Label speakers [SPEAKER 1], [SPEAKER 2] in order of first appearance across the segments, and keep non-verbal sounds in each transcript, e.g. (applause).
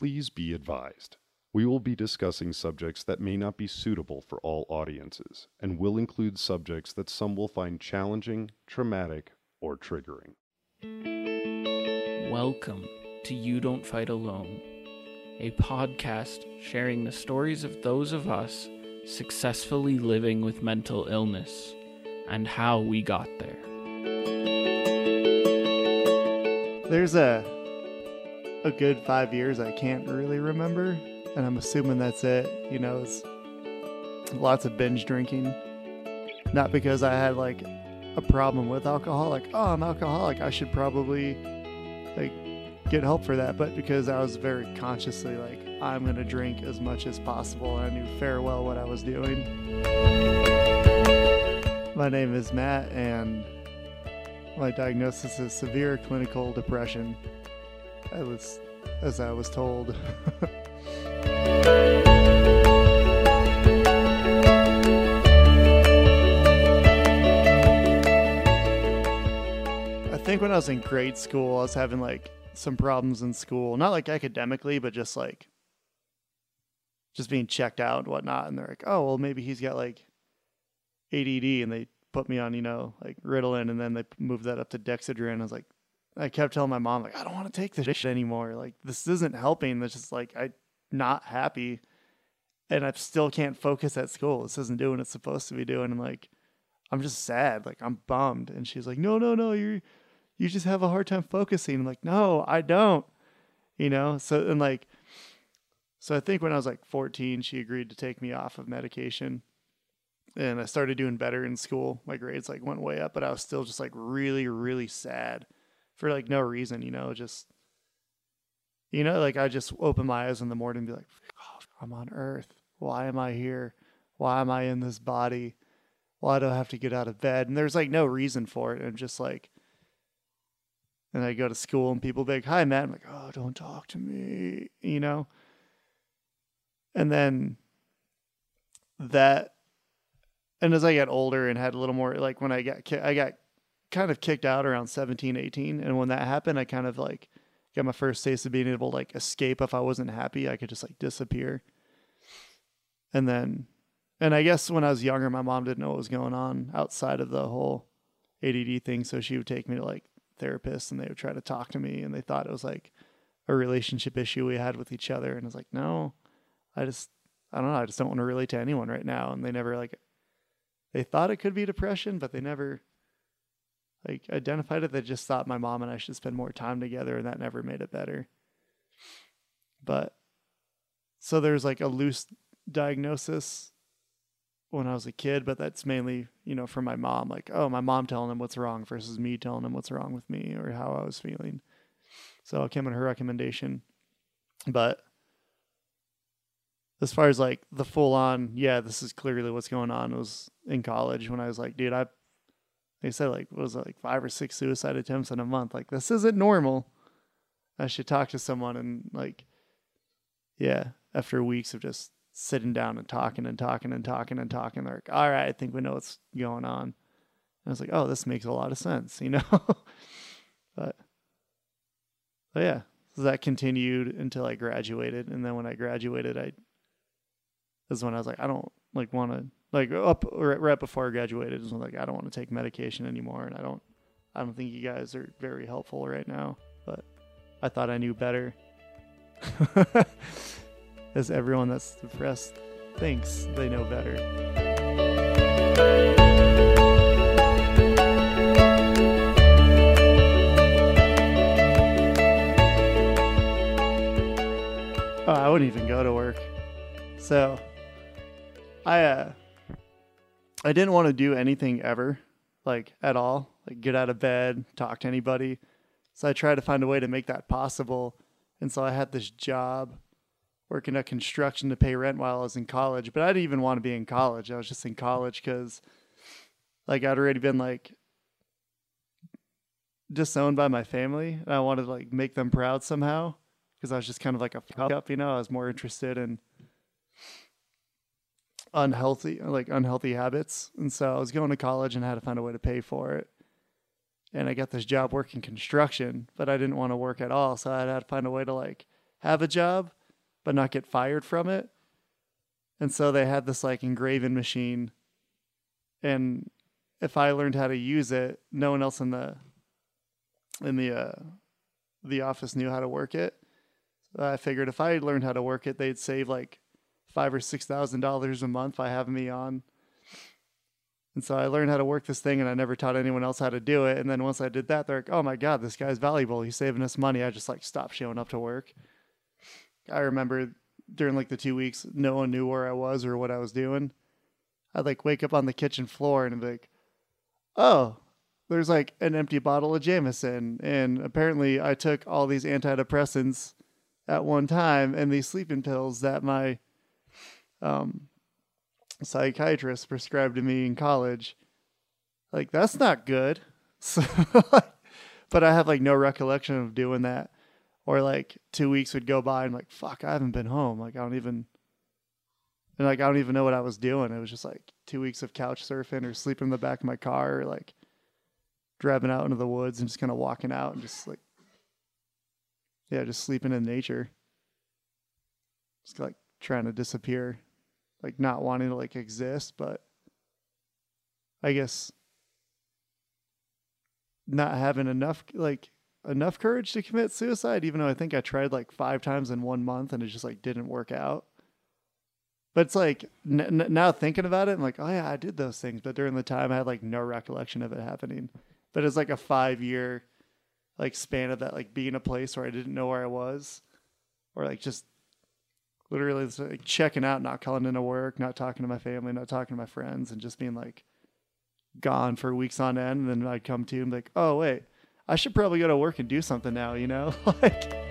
[SPEAKER 1] Please be advised. We will be discussing subjects that may not be suitable for all audiences and will include subjects that some will find challenging, traumatic, or triggering.
[SPEAKER 2] Welcome to You Don't Fight Alone, a podcast sharing the stories of those of us successfully living with mental illness and how we got there.
[SPEAKER 3] There's a a good five years I can't really remember, and I'm assuming that's it. You know, it's lots of binge drinking. Not because I had like a problem with alcohol, like oh I'm alcoholic, I should probably like get help for that, but because I was very consciously like I'm gonna drink as much as possible, and I knew fair well what I was doing. My name is Matt, and my diagnosis is severe clinical depression. I was, as I was told. (laughs) I think when I was in grade school, I was having like some problems in school. Not like academically, but just like just being checked out and whatnot. And they're like, oh, well, maybe he's got like ADD. And they put me on, you know, like Ritalin. And then they moved that up to Dexedrine. I was like, I kept telling my mom, like, I don't want to take this shit anymore. Like, this isn't helping. It's just like, I'm not happy. And I still can't focus at school. This isn't doing what it's supposed to be doing. And like, I'm just sad. Like, I'm bummed. And she's like, no, no, no, you're, you just have a hard time focusing. I'm like, no, I don't. You know? So, and like, so I think when I was like 14, she agreed to take me off of medication. And I started doing better in school. My grades like went way up, but I was still just like really, really sad for like no reason, you know, just you know, like I just open my eyes in the morning and be like, oh, I'm on earth. Why am I here? Why am I in this body? Why do I have to get out of bed? And there's like no reason for it. I'm just like and I go to school and people be like, Hi Matt. I'm like, oh, don't talk to me, you know? And then that and as I got older and had a little more like when I got I got kind of kicked out around 17, 18. And when that happened, I kind of like got my first taste of being able to like escape if I wasn't happy. I could just like disappear. And then, and I guess when I was younger, my mom didn't know what was going on outside of the whole ADD thing. So she would take me to like therapists and they would try to talk to me and they thought it was like a relationship issue we had with each other. And I was like, no, I just, I don't know. I just don't want to relate to anyone right now. And they never like, they thought it could be depression, but they never like identified it. They just thought my mom and I should spend more time together, and that never made it better. But so there's like a loose diagnosis when I was a kid, but that's mainly, you know, from my mom. Like, oh, my mom telling him what's wrong versus me telling him what's wrong with me or how I was feeling. So I came on her recommendation. But as far as like the full on, yeah, this is clearly what's going on was in college when I was like, dude, I they said like what was it like five or six suicide attempts in a month. Like this isn't normal. I should talk to someone and like yeah, after weeks of just sitting down and talking and talking and talking and talking, they're like, all right, I think we know what's going on. And I was like, oh, this makes a lot of sense, (laughs) you know? but, but yeah, so that continued until I graduated. And then when I graduated, I, is when I was like, I don't like want to like up right before I graduated was like I don't want to take medication anymore and I don't I don't think you guys are very helpful right now but I thought I knew better. (laughs) As everyone that's depressed thinks they know better. Oh, I wouldn't even go to work. So I uh I didn't want to do anything ever, like at all, like get out of bed, talk to anybody. So I tried to find a way to make that possible. And so I had this job working at construction to pay rent while I was in college, but I didn't even want to be in college. I was just in college because like I'd already been like disowned by my family and I wanted to like make them proud somehow because I was just kind of like a fuck up, you know, I was more interested in unhealthy like unhealthy habits and so i was going to college and had to find a way to pay for it and i got this job working construction but i didn't want to work at all so i had to find a way to like have a job but not get fired from it. And so they had this like engraving machine and if I learned how to use it, no one else in the in the uh, the office knew how to work it. So I figured if I learned how to work it, they'd save like five or six thousand dollars a month by having me on. And so I learned how to work this thing, and I never taught anyone else how to do it. And then once I did that, they're like, "Oh my god, this guy's valuable. He's saving us money." I just like stopped showing up to work. I remember during like the two weeks, no one knew where I was or what I was doing. I'd like wake up on the kitchen floor and be like, "Oh, there's like an empty bottle of Jameson, and apparently I took all these antidepressants at one time and these sleeping pills that my um, psychiatrist prescribed to me in college. Like that's not good. (laughs) So, but I have like no recollection of doing that. Or like two weeks would go by and like, fuck, I haven't been home. Like I don't even and like I don't even know what I was doing. It was just like two weeks of couch surfing or sleeping in the back of my car or like driving out into the woods and just kind of walking out and just like yeah, just sleeping in nature. Just like trying to disappear. Like not wanting to like exist, but I guess not having enough like enough courage to commit suicide even though I think I tried like 5 times in 1 month and it just like didn't work out. But it's like n- n- now thinking about it, I'm like, oh yeah, I did those things, but during the time I had like no recollection of it happening. But it's like a 5 year like span of that like being a place where I didn't know where I was or like just literally just, like checking out, not calling into work, not talking to my family, not talking to my friends and just being like gone for weeks on end and then I'd come to and be like, "Oh, wait. I should probably go to work and do something now, you know?" (laughs) like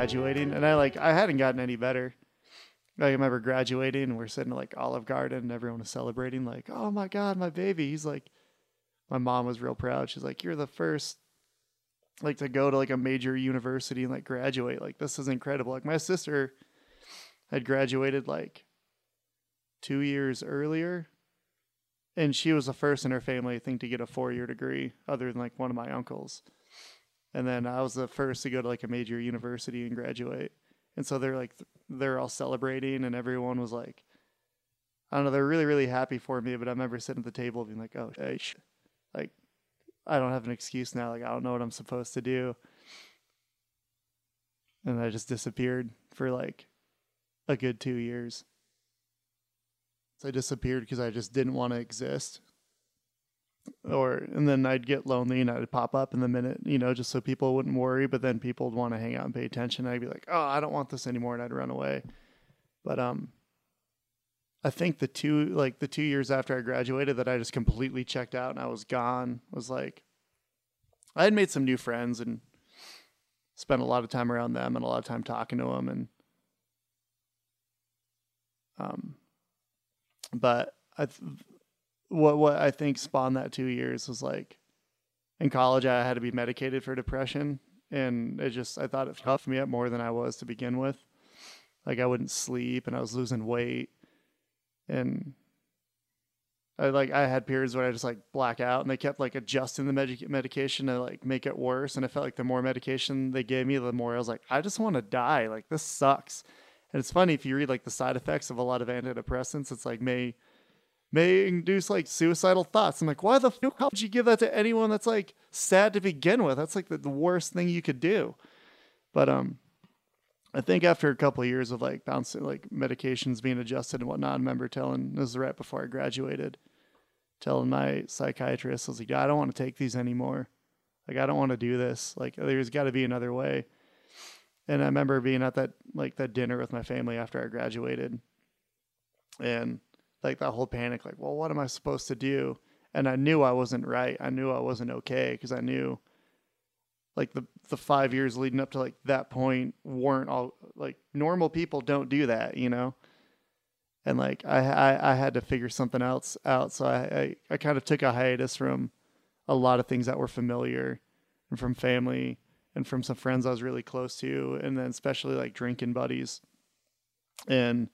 [SPEAKER 3] graduating and I like I hadn't gotten any better. I remember graduating and we're sitting at like Olive Garden and everyone was celebrating, like, oh my God, my baby. He's like, my mom was real proud. She's like, you're the first, like, to go to like a major university and like graduate. Like, this is incredible. Like, my sister had graduated like two years earlier and she was the first in her family, I think, to get a four year degree, other than like one of my uncles. And then I was the first to go to like a major university and graduate. And so they're like, they're all celebrating, and everyone was like, I don't know, they're really, really happy for me. But I remember sitting at the table being like, oh, hey, like, I don't have an excuse now. Like, I don't know what I'm supposed to do. And I just disappeared for like a good two years. So I disappeared because I just didn't want to exist. Or and then I'd get lonely and I'd pop up in the minute, you know, just so people wouldn't worry. But then people would want to hang out and pay attention. I'd be like, oh, I don't want this anymore, and I'd run away. But um, I think the two like the two years after I graduated that I just completely checked out and I was gone was like I had made some new friends and spent a lot of time around them and a lot of time talking to them and um but I th- what what I think spawned that 2 years was like in college I had to be medicated for depression and it just I thought it toughed me up more than I was to begin with. Like I wouldn't sleep and I was losing weight and I like I had periods where I just like black out, and they kept like adjusting the medic- medication to like make it worse. And I felt like the more medication they gave me, the more I was like, I just want to die. Like this sucks. And it's funny if you read like the side effects of a lot of antidepressants, it's like may may induce like suicidal thoughts. I'm like, why the fuck would you give that to anyone that's like sad to begin with? That's like the, the worst thing you could do. But um, I think after a couple of years of like bouncing, like medications being adjusted and whatnot, I remember telling this is right before I graduated, telling my psychiatrist, I was like, I don't want to take these anymore. Like, I don't want to do this. Like, there's got to be another way. And I remember being at that like that dinner with my family after I graduated, and like that whole panic, like, well, what am I supposed to do? And I knew I wasn't right. I knew I wasn't okay because I knew like the the five years leading up to like that point weren't all like normal people don't do that, you know. And like I I, I had to figure something else out, so I, I I kind of took a hiatus from a lot of things that were familiar, and from family, and from some friends I was really close to, and then especially like drinking buddies. And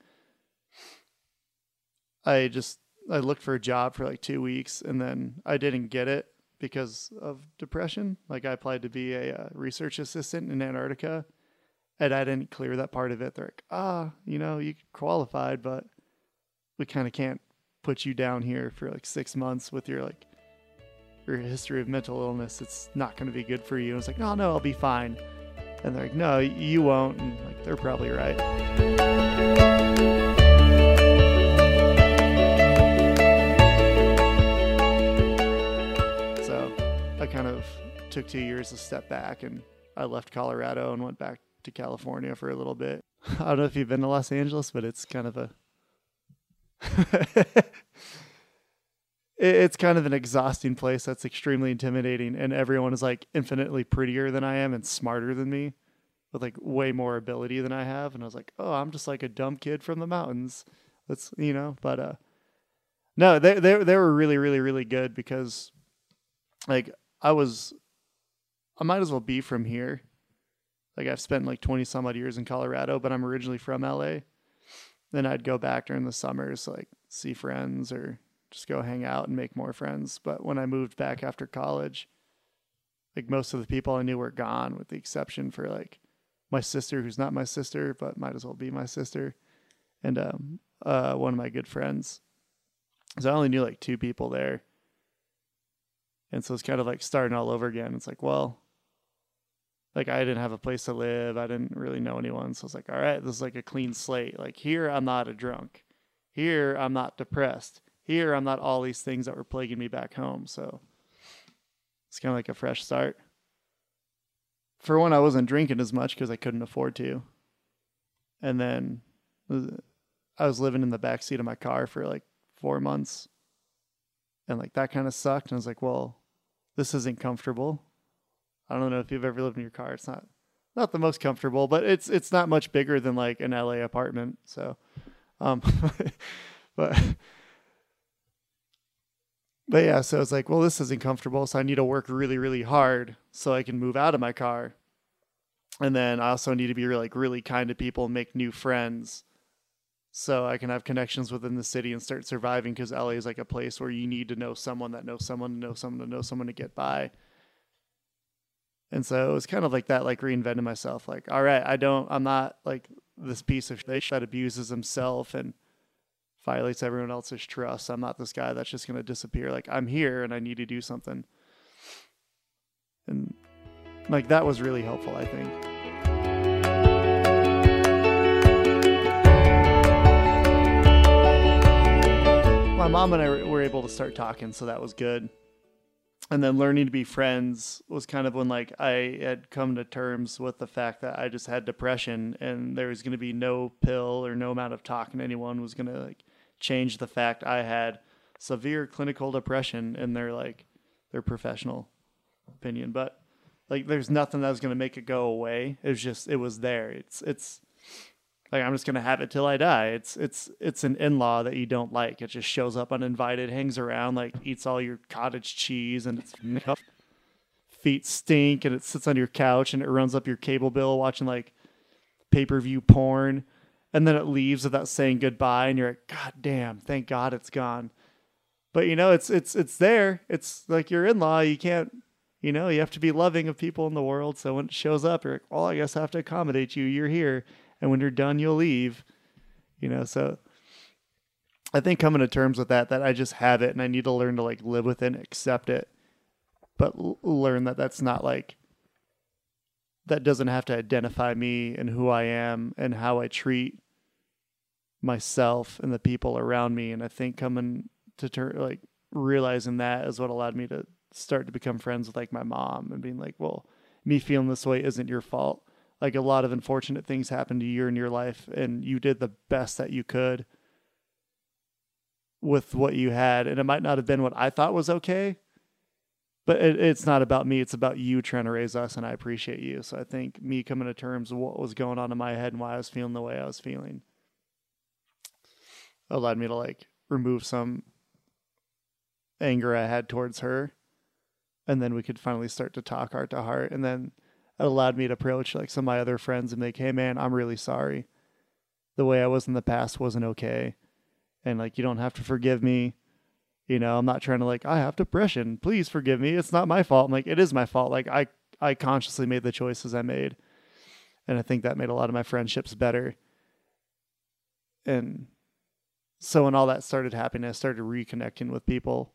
[SPEAKER 3] I just I looked for a job for like two weeks and then I didn't get it because of depression. Like I applied to be a, uh research assistant in Antarctica and I didn't clear that part of it. They're like, ah, you know, you qualified, but we kind of can't put you down here for like six months with your like your history of mental illness. It's not going to be good for you. And it's like, no, no, I'll be fine. And they're like, no, you won't. And like, they're probably right. Took two years to step back and I left Colorado and went back to California for a little bit. (laughs) I don't know if you've been to Los Angeles, but it's kind of a (laughs) it's kind of an exhausting place that's extremely intimidating and everyone is like infinitely prettier than I am and smarter than me with like way more ability than I have and I was like, "Oh, I'm just like a dumb kid from the mountains." That's, you know, but uh no, they they they were really really really good because like I was I might as well be from here. Like I've spent like 20 some odd years in Colorado, but I'm originally from LA. Then I'd go back during the summers, like see friends or just go hang out and make more friends. But when I moved back after college, like most of the people I knew were gone, with the exception for like my sister, who's not my sister, but might as well be my sister, and um, uh, one of my good friends. So I only knew like two people there. And so it's kind of like starting all over again. It's like, well, like I didn't have a place to live. I didn't really know anyone. So it's like, all right, this is like a clean slate. Like here, I'm not a drunk. Here, I'm not depressed. Here, I'm not all these things that were plaguing me back home. So it's kind of like a fresh start. For one, I wasn't drinking as much because I couldn't afford to. And then uh, I was living in the back seat of my car for like four months. And like that kind of sucked. And I was like, well, this isn't comfortable. I don't know if you've ever lived in your car. It's not not the most comfortable, but it's it's not much bigger than like an LA apartment. So um (laughs) but but yeah, so it's like, well, this isn't comfortable, so I need to work really, really hard so I can move out of my car. And then I also need to be like really kind to people and make new friends so I can have connections within the city and start surviving because LA is like a place where you need to know someone that knows someone to know someone to know someone to get by. And so it was kind of like that, like reinventing myself. Like, all right, I don't, I'm not like this piece of shit that abuses himself and violates everyone else's trust. I'm not this guy that's just going to disappear. Like, I'm here and I need to do something. And like that was really helpful, I think. My mom and I were- were able to start talking, so that was good. And then learning to be friends was kind of when like I had come to terms with the fact that I just had depression and there was going to be no pill or no amount of talking to anyone was going to like change the fact I had severe clinical depression in their like their professional opinion. But like there's nothing that was going to make it go away. It was just it was there. It's it's like I'm just gonna have it till I die. It's it's it's an in-law that you don't like. It just shows up uninvited, hangs around, like eats all your cottage cheese, and its feet stink, and it sits on your couch, and it runs up your cable bill watching like pay-per-view porn, and then it leaves without saying goodbye, and you're like, God damn, thank God it's gone. But you know, it's it's it's there. It's like your in-law. You can't, you know, you have to be loving of people in the world. So when it shows up, you're like, well, I guess I have to accommodate you. You're here and when you're done you'll leave you know so i think coming to terms with that that i just have it and i need to learn to like live with it and accept it but l- learn that that's not like that doesn't have to identify me and who i am and how i treat myself and the people around me. And i think coming to ter- like realizing that is what allowed me to start to become friends with like my mom and being like well me feeling this way isn't your fault like a lot of unfortunate things happened to you in your life and you did the best that you could with what you had. And it might not have been what i thought was okay but it, it's not about me. It's about you trying to raise us and i appreciate you. So i think me coming to terms with what was going on in my head and why i was feeling the way i was feeling allowed me to like remove some anger i had towards her. And then we could finally start to talk heart to heart. And then it allowed me to approach like some of my other friends and be like, hey man, I'm really sorry. The way I was in the past wasn't okay. and like you don't have to forgive me. You know, I'm not trying to like I have depression. Please forgive me. It's not my fault. I'm like it is my fault. Like I I consciously made the choices I made. And I think that made a lot of my friendships better. And so when all that started happening, I started reconnecting with people.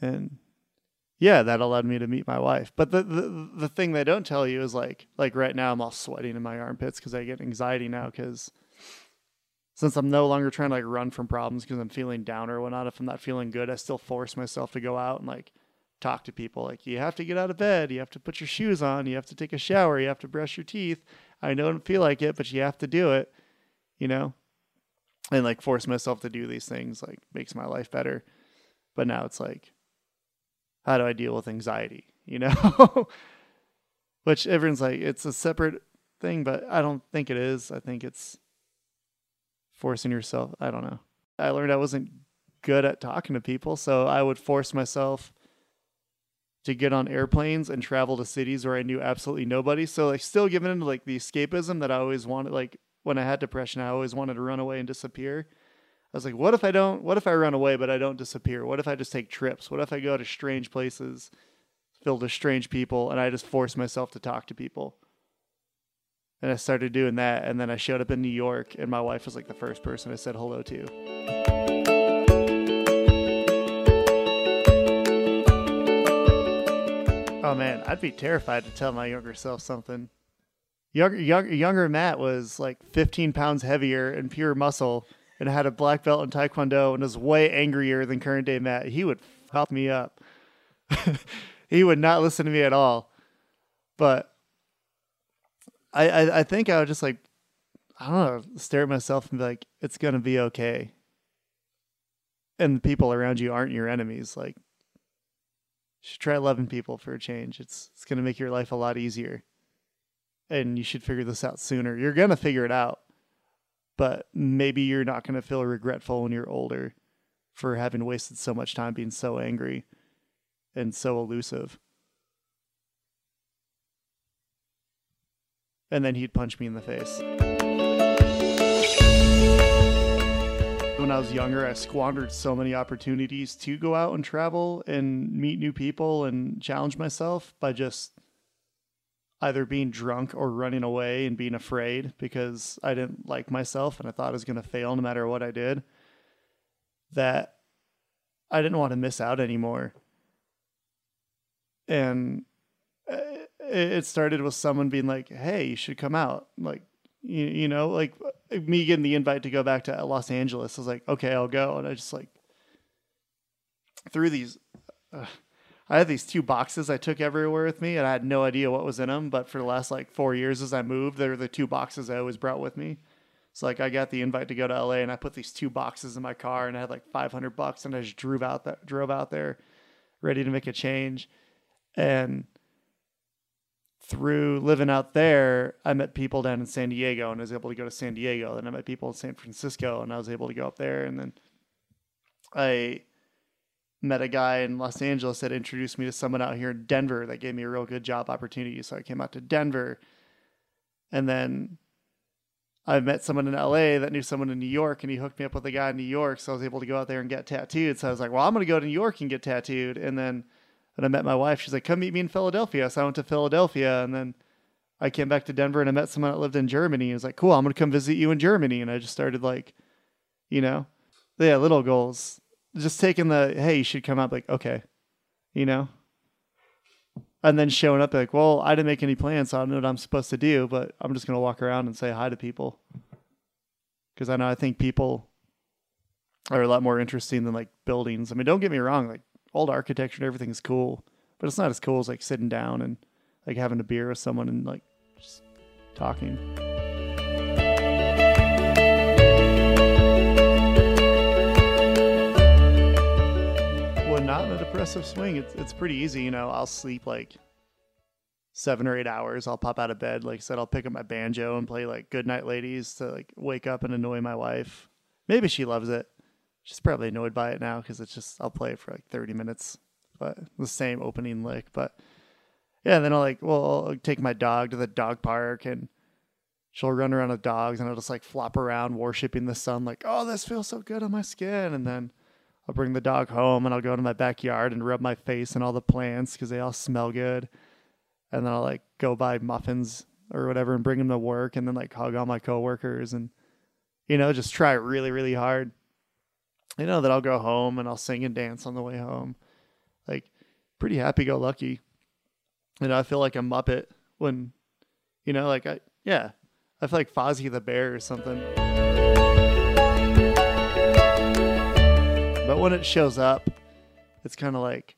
[SPEAKER 3] And yeah, that allowed me to meet my wife. But the, the the thing they don't tell you is like like right now I'm all sweating in my armpits because I get anxiety now because since I'm no longer trying to like run from problems because I'm feeling down or whatnot. If I'm not feeling good, I still force myself to go out and like talk to people. Like you have to get out of bed, you have to put your shoes on, you have to take a shower, you have to brush your teeth. I don't feel like it, but you have to do it. You know, and like force myself to do these things like makes my life better. But now it's like how do I deal with anxiety? You know? (laughs) Which everyone's like, it's a separate thing, but I don't think it is. I think it's forcing yourself. I don't know. I learned I wasn't good at talking to people, so I would force myself to get on airplanes and travel to cities where I knew absolutely nobody. So like still giving into like the escapism that I always wanted like when I had depression, I always wanted to run away and disappear. I was like, what if I don't? What if I run away but I don't disappear? What if I just take trips? What if I go to strange places filled with strange people and I just force myself to talk to people? And I started doing that, and then I showed up in New York, and my wife was like the first person I said hello to. Oh man, I'd be terrified to tell my younger self something. Younger, younger, younger Matt was like 15 pounds heavier and pure muscle and had a black belt in Taekwondo and was way angrier than current day Matt. He would fuck me up. (laughs) he would not listen to me at all. But I, I, I think I would just like, I don't know, stare at myself and be like, it's to be okay. And the people around you aren't your enemies. Like, you should try loving people for a change. It's, it's to make your life a lot easier. And you should figure this out sooner. You're to figure it out but maybe you're not going to feel regretful when you're older for having wasted so much time being so angry and so elusive. And then he'd punch me in the face. When I was younger, I squandered so many opportunities to go out and travel and meet new people and challenge myself by just either being drunk or running away and being afraid because I didn't like myself and I thought I was going to fail no matter what I did, that I didn't want to miss out anymore. And it started with someone being like, "Hey, you should come out." Like, you, you know, like me getting the invite to go back to Los Angeles. I was like, "Okay, I'll go." And I just like through these uh, I had these two boxes I took everywhere with me, and I had no idea what was in them. But for the last like four years, as I moved, they're the two boxes I always brought with me. So like I got the invite to go to LA, and I put these two boxes in my car, and I had like 500 bucks, and I just drove out that drove out there, ready to make a change, and through living out there, I met people down in San Diego, and I was able to go to San Diego. Then I met people in San Francisco, and I was able to go up there, and then I met a guy in Los Angeles that introduced me to someone out here in Denver that gave me a real good job opportunity. So I came out to Denver. And then I met someone in LA that knew someone in New York and he hooked me up with a guy in New York. So I was able to go out there and get tattooed. So I was like, well, I'm going to go to New York and get tattooed. And then when I met my wife, she's like, come meet me in Philadelphia. So I went to Philadelphia and then I came back to Denver and I met someone that lived in Germany. He was like, cool, I'm going to come visit you in Germany. And I just started like, you know, yeah, little goals just taking the hey, you should come out like okay, you know, and then showing up like, well, I didn't make any plans, so I don't know what I'm supposed to do, but I'm just gonna walk around and say hi to people because I know I think people are a lot more interesting than like buildings. I mean, don't get me wrong, like old architecture and everything is cool, but it's not as cool as like sitting down and like having a beer with someone and like just talking. Depressive swing, it's it's pretty easy. You know, I'll sleep like seven or eight hours. I'll pop out of bed. Like I said, I'll pick up my banjo and play like "Good Night Ladies" to like wake up and annoy my wife. Maybe she loves it. She's probably annoyed by it now because it's just I'll play it for like thirty minutes, but the same opening lick. But yeah, then I'll like well I'll take my dog to the dog park and she'll run around with dogs and I'll just like flop around worshiping the sun like, "Oh, this feels so good on my skin." And then I'll bring the dog home and I'll go into my backyard and rub my face and all the plants cuz they all smell good. And then I'll like go buy muffins or whatever and bring them to work and then like hug all my coworkers and you know, just try really really hard. You know that I'll go home and I'll sing and dance on the way home. Like pretty happy go lucky. You know, I feel like a muppet when you know, like I yeah, I feel like Fozzie the Bear or something. But when it shows up, it's kind of like,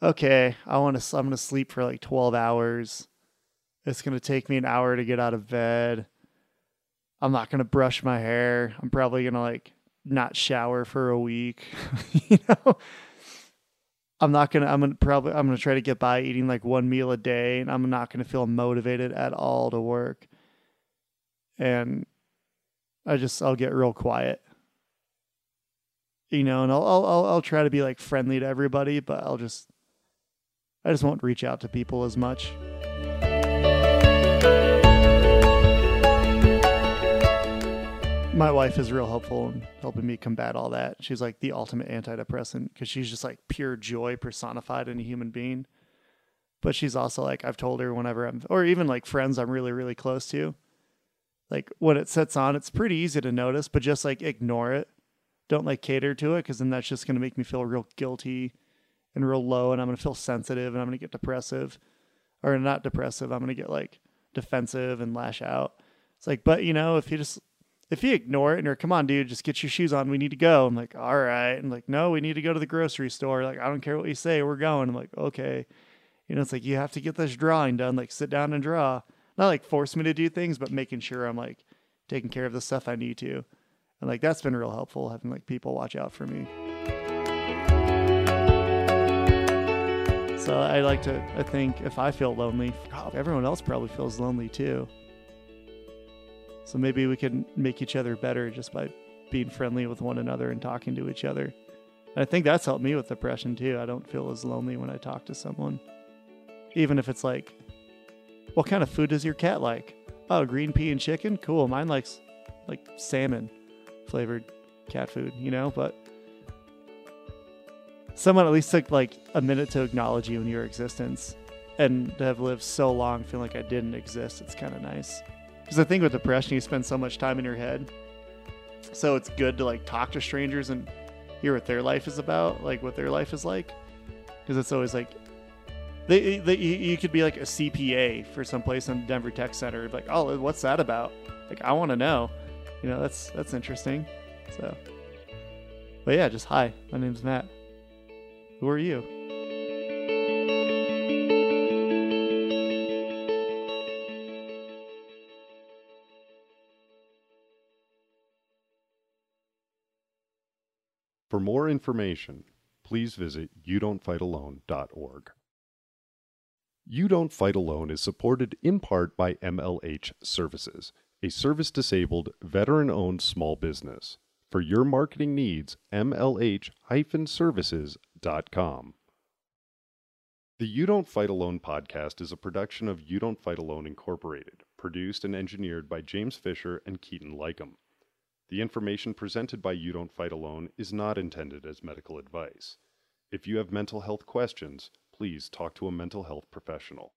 [SPEAKER 3] okay, I want to. I'm gonna sleep for like 12 hours. It's gonna take me an hour to get out of bed. I'm not gonna brush my hair. I'm probably gonna like not shower for a week. (laughs) you know, I'm not gonna. I'm gonna probably. I'm gonna try to get by eating like one meal a day, and I'm not gonna feel motivated at all to work. And I just I'll get real quiet, you know, and I'll I'll I'll, try to be like friendly to everybody, but I'll just I just won't reach out to people as much. my wife is real helpful in helping me combat all that. She's like the ultimate antidepressant because she's just like pure joy personified in a human being. But she's also like, I've told her whenever I'm, or even like friends I'm really, really close to, like when it sets on, it's pretty easy to notice, but just like ignore it. Don't like cater to it because then that's just going to make me feel real guilty and real low and I'm going to feel sensitive and I'm going to get depressive or not depressive. I'm going to get like defensive and lash out. It's like, but you know, if you just if you ignore it and you're, come on, dude, just get your shoes on. We need to go. I'm like, all right. And like, no, we need to go to the grocery store. Like, I don't care what you say. We're going. I'm like, okay. You know, it's like, you have to get this drawing done. Like, sit down and draw. Not like force me to do things, but making sure I'm like taking care of the stuff I need to. And like, that's been real helpful having like people watch out for me. So I like to, I think if I feel lonely, everyone else probably feels lonely too. So maybe we can make each other better just by being friendly with one another and talking to each other. And I think that's helped me with depression too. I don't feel as lonely when I talk to someone. Even if it's like, what kind of food does your cat like? Oh, green pea and chicken? Cool. Mine likes like salmon flavored cat food, you know? But someone at least took like a minute to acknowledge you and your existence and to have lived so long feeling like I didn't exist. It's kind of nice. Because I think with depression, you spend so much time in your head. So it's good to like talk to strangers and hear what their life is about, like what their life is like. Because it's always like, they, they, you could be like a CPA for some place in Denver Tech Center. Like, oh, what's that about? Like, I want to know. You know, that's that's interesting. So, but yeah, just hi. My name's Matt. Who are you?
[SPEAKER 1] For more information, please visit youdon'tfightalone.org. You Don't Fight Alone is supported in part by MLH Services, a service disabled, veteran owned small business. For your marketing needs, mlh services.com. The You Don't Fight Alone podcast is a production of You Don't Fight Alone Incorporated, produced and engineered by James Fisher and Keaton Lycum. The information presented by You Don't Fight Alone is not intended as medical advice. If you have mental health questions, please talk to a mental health professional.